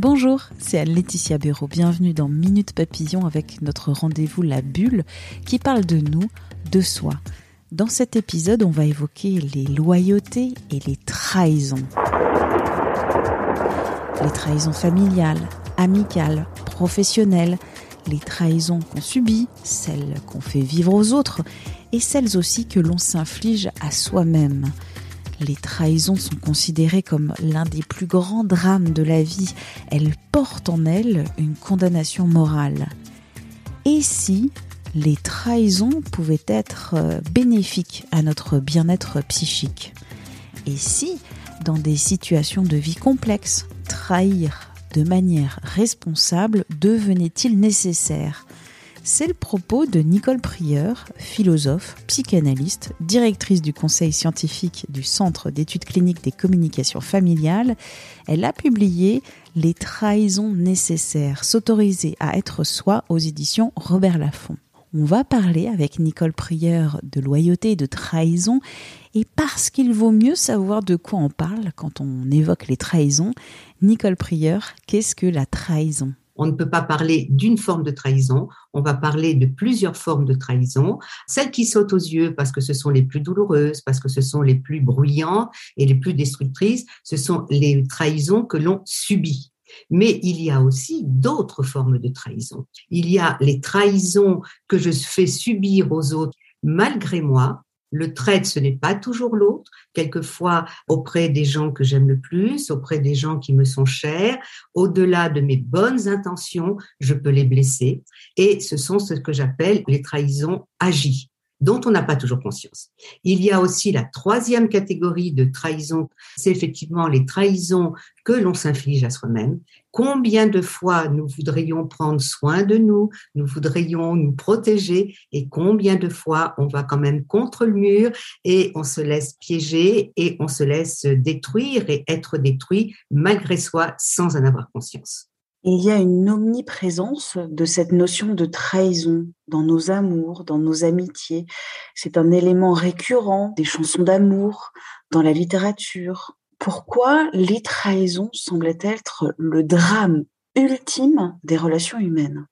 Bonjour, c'est Laetitia Béraud. Bienvenue dans Minute Papillon avec notre rendez-vous La Bulle qui parle de nous, de soi. Dans cet épisode, on va évoquer les loyautés et les trahisons. Les trahisons familiales, amicales, professionnelles, les trahisons qu'on subit, celles qu'on fait vivre aux autres et celles aussi que l'on s'inflige à soi-même. Les trahisons sont considérées comme l'un des plus grands drames de la vie. Elles portent en elles une condamnation morale. Et si les trahisons pouvaient être euh, bénéfiques à notre bien-être psychique? Et si, dans des situations de vie complexes, trahir de manière responsable devenait-il nécessaire? C'est le propos de Nicole Prieur, philosophe, psychanalyste, directrice du conseil scientifique du Centre d'études cliniques des communications familiales. Elle a publié Les trahisons nécessaires, s'autoriser à être soi aux éditions Robert Laffont. On va parler avec Nicole Prieur de loyauté et de trahison, et parce qu'il vaut mieux savoir de quoi on parle quand on évoque les trahisons, Nicole Prieur, qu'est-ce que la trahison? On ne peut pas parler d'une forme de trahison, on va parler de plusieurs formes de trahison. Celles qui sautent aux yeux parce que ce sont les plus douloureuses, parce que ce sont les plus bruyantes et les plus destructrices, ce sont les trahisons que l'on subit. Mais il y a aussi d'autres formes de trahison. Il y a les trahisons que je fais subir aux autres malgré moi. Le trait, ce n'est pas toujours l'autre. Quelquefois, auprès des gens que j'aime le plus, auprès des gens qui me sont chers, au-delà de mes bonnes intentions, je peux les blesser. Et ce sont ce que j'appelle les trahisons agies dont on n'a pas toujours conscience. Il y a aussi la troisième catégorie de trahison, c'est effectivement les trahisons que l'on s'inflige à soi-même. Combien de fois nous voudrions prendre soin de nous, nous voudrions nous protéger, et combien de fois on va quand même contre le mur et on se laisse piéger et on se laisse détruire et être détruit malgré soi sans en avoir conscience. Il y a une omniprésence de cette notion de trahison dans nos amours, dans nos amitiés. C'est un élément récurrent des chansons d'amour, dans la littérature. Pourquoi les trahisons semblent être le drame ultime des relations humaines?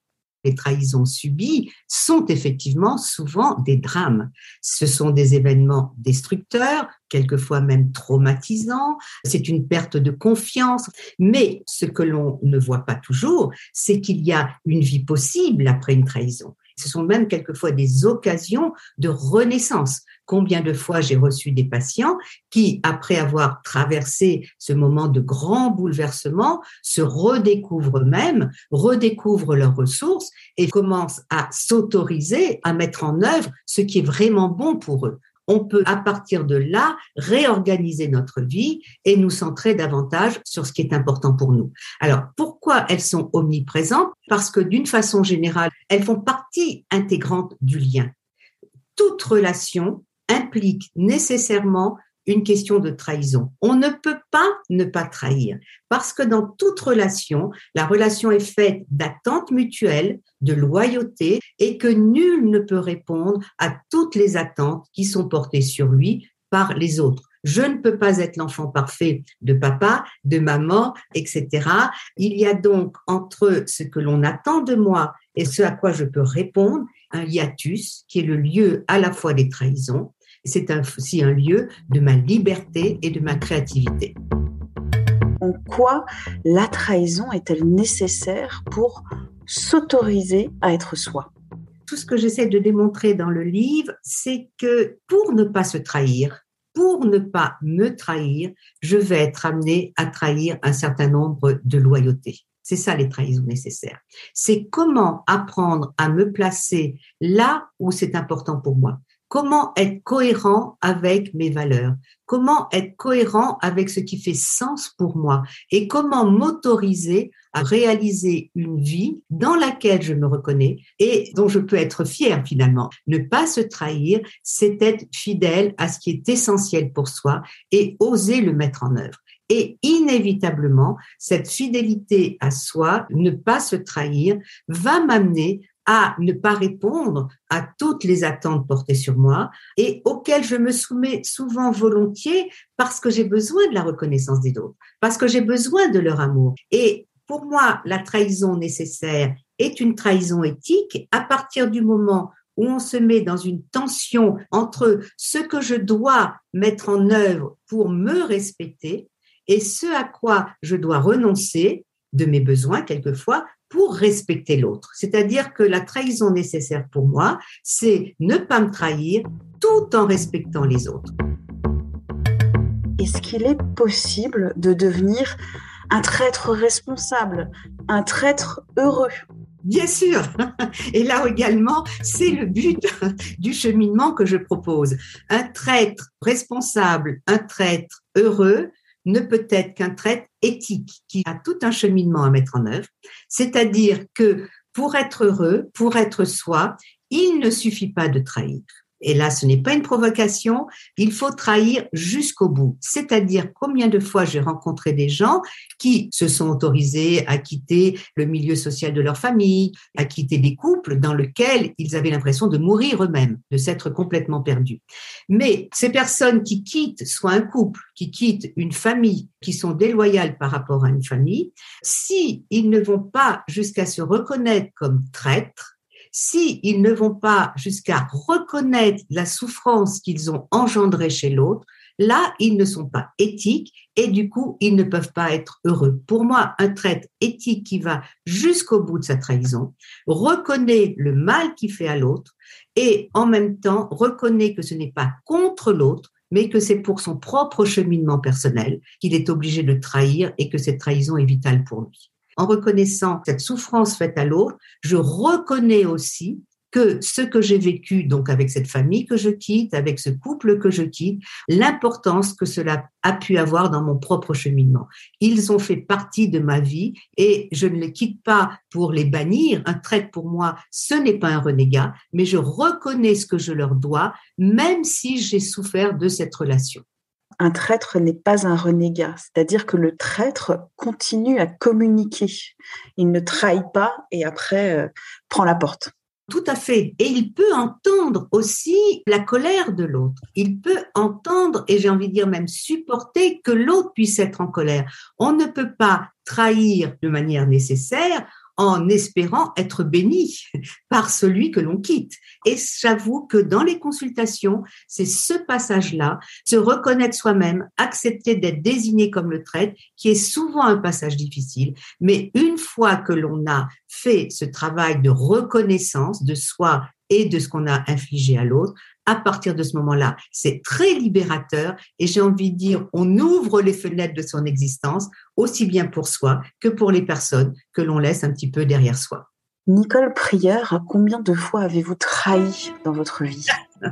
Les trahisons subies sont effectivement souvent des drames. Ce sont des événements destructeurs, quelquefois même traumatisants. C'est une perte de confiance. Mais ce que l'on ne voit pas toujours, c'est qu'il y a une vie possible après une trahison. Ce sont même quelquefois des occasions de renaissance. Combien de fois j'ai reçu des patients qui, après avoir traversé ce moment de grand bouleversement, se redécouvrent eux-mêmes, redécouvrent leurs ressources et commencent à s'autoriser à mettre en œuvre ce qui est vraiment bon pour eux on peut à partir de là réorganiser notre vie et nous centrer davantage sur ce qui est important pour nous. Alors pourquoi elles sont omniprésentes? Parce que d'une façon générale, elles font partie intégrante du lien. Toute relation implique nécessairement une question de trahison. On ne peut pas ne pas trahir parce que dans toute relation, la relation est faite d'attentes mutuelles, de loyauté et que nul ne peut répondre à toutes les attentes qui sont portées sur lui par les autres. Je ne peux pas être l'enfant parfait de papa, de maman, etc. Il y a donc entre ce que l'on attend de moi et ce à quoi je peux répondre un hiatus qui est le lieu à la fois des trahisons c'est aussi un lieu de ma liberté et de ma créativité. En quoi la trahison est-elle nécessaire pour s'autoriser à être soi? Tout ce que j'essaie de démontrer dans le livre, c'est que pour ne pas se trahir, pour ne pas me trahir, je vais être amené à trahir un certain nombre de loyautés. C'est ça les trahisons nécessaires. C'est comment apprendre à me placer là où c'est important pour moi comment être cohérent avec mes valeurs, comment être cohérent avec ce qui fait sens pour moi? Et comment m'autoriser à réaliser une vie dans laquelle je me reconnais et dont je peux être fier finalement. Ne pas se trahir, c'est être fidèle à ce qui est essentiel pour soi et oser le mettre en œuvre. Et inévitablement, cette fidélité à soi, ne pas se trahir, va m'amener à ne pas répondre à toutes les attentes portées sur moi et auxquelles je me soumets souvent volontiers parce que j'ai besoin de la reconnaissance des autres, parce que j'ai besoin de leur amour. Et pour moi, la trahison nécessaire est une trahison éthique à partir du moment où on se met dans une tension entre ce que je dois mettre en œuvre pour me respecter et ce à quoi je dois renoncer de mes besoins quelquefois pour respecter l'autre. C'est-à-dire que la trahison nécessaire pour moi, c'est ne pas me trahir tout en respectant les autres. Est-ce qu'il est possible de devenir un traître responsable, un traître heureux? Bien sûr. Et là également, c'est le but du cheminement que je propose. Un traître responsable, un traître heureux, ne peut être qu'un trait éthique qui a tout un cheminement à mettre en œuvre. C'est-à-dire que pour être heureux, pour être soi, il ne suffit pas de trahir et là ce n'est pas une provocation, il faut trahir jusqu'au bout. C'est-à-dire combien de fois j'ai rencontré des gens qui se sont autorisés à quitter le milieu social de leur famille, à quitter des couples dans lesquels ils avaient l'impression de mourir eux-mêmes, de s'être complètement perdus. Mais ces personnes qui quittent soit un couple, qui quittent une famille, qui sont déloyales par rapport à une famille, si ils ne vont pas jusqu'à se reconnaître comme traîtres, si ne vont pas jusqu'à reconnaître la souffrance qu'ils ont engendrée chez l'autre, là, ils ne sont pas éthiques et du coup, ils ne peuvent pas être heureux. Pour moi, un traite éthique qui va jusqu'au bout de sa trahison, reconnaît le mal qu'il fait à l'autre et en même temps reconnaît que ce n'est pas contre l'autre, mais que c'est pour son propre cheminement personnel qu'il est obligé de trahir et que cette trahison est vitale pour lui en reconnaissant cette souffrance faite à l'autre, je reconnais aussi que ce que j'ai vécu donc avec cette famille que je quitte, avec ce couple que je quitte, l'importance que cela a pu avoir dans mon propre cheminement. Ils ont fait partie de ma vie et je ne les quitte pas pour les bannir. Un trait pour moi, ce n'est pas un renégat, mais je reconnais ce que je leur dois, même si j'ai souffert de cette relation un traître n'est pas un renégat, c'est-à-dire que le traître continue à communiquer. Il ne trahit pas et après euh, prend la porte. Tout à fait. Et il peut entendre aussi la colère de l'autre. Il peut entendre, et j'ai envie de dire même supporter, que l'autre puisse être en colère. On ne peut pas trahir de manière nécessaire en espérant être béni par celui que l'on quitte. Et j'avoue que dans les consultations, c'est ce passage-là, se reconnaître soi-même, accepter d'être désigné comme le traître, qui est souvent un passage difficile. Mais une fois que l'on a fait ce travail de reconnaissance de soi et de ce qu'on a infligé à l'autre, à partir de ce moment-là, c'est très libérateur et j'ai envie de dire, on ouvre les fenêtres de son existence, aussi bien pour soi que pour les personnes que l'on laisse un petit peu derrière soi. Nicole Prieur, combien de fois avez-vous trahi dans votre vie?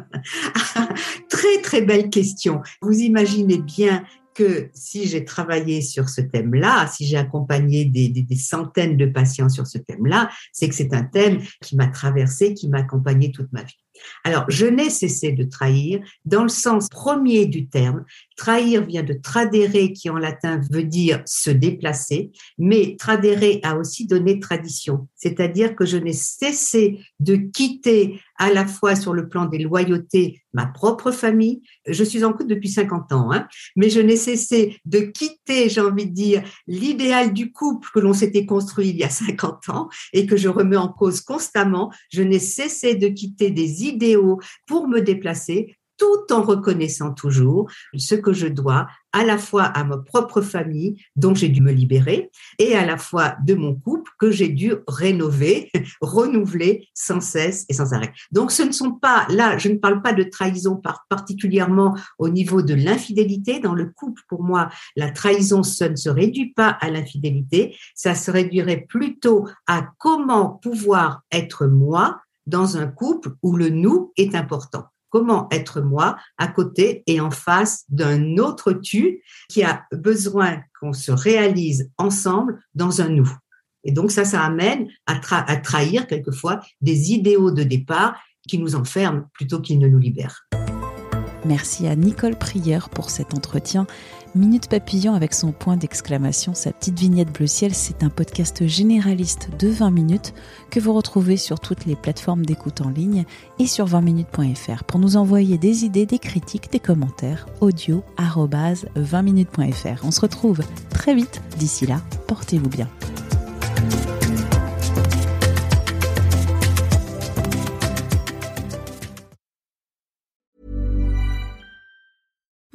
Très très belle question. Vous imaginez bien que si j'ai travaillé sur ce thème-là, si j'ai accompagné des, des, centaines de patients sur ce thème-là, c'est que c'est un thème qui m'a traversé, qui m'a accompagné toute ma vie. Alors, je n'ai cessé de trahir dans le sens premier du terme. Trahir vient de tradere, qui en latin veut dire se déplacer, mais tradere a aussi donné tradition, c'est-à-dire que je n'ai cessé de quitter à la fois sur le plan des loyautés ma propre famille. Je suis en couple depuis 50 ans, hein, mais je n'ai cessé de quitter, j'ai envie de dire, l'idéal du couple que l'on s'était construit il y a 50 ans et que je remets en cause constamment. Je n'ai cessé de quitter des idéaux pour me déplacer tout en reconnaissant toujours ce que je dois à la fois à ma propre famille dont j'ai dû me libérer et à la fois de mon couple que j'ai dû rénover, renouveler sans cesse et sans arrêt. Donc ce ne sont pas là, je ne parle pas de trahison particulièrement au niveau de l'infidélité. Dans le couple pour moi, la trahison ça ne se réduit pas à l'infidélité, ça se réduirait plutôt à comment pouvoir être moi dans un couple où le nous est important comment être moi à côté et en face d'un autre tu qui a besoin qu'on se réalise ensemble dans un nous. Et donc ça, ça amène à, trahir quelquefois des idéaux de départ qui nous enferment plutôt qu'ils ne nous libèrent. Merci à Nicole Prieur pour cet entretien. Minute Papillon avec son point d'exclamation, sa petite vignette bleu ciel, c'est un podcast généraliste de 20 minutes que vous retrouvez sur toutes les plateformes d'écoute en ligne et sur 20minutes.fr pour nous envoyer des idées, des critiques, des commentaires audio 20minutes.fr. On se retrouve très vite. D'ici là, portez-vous bien.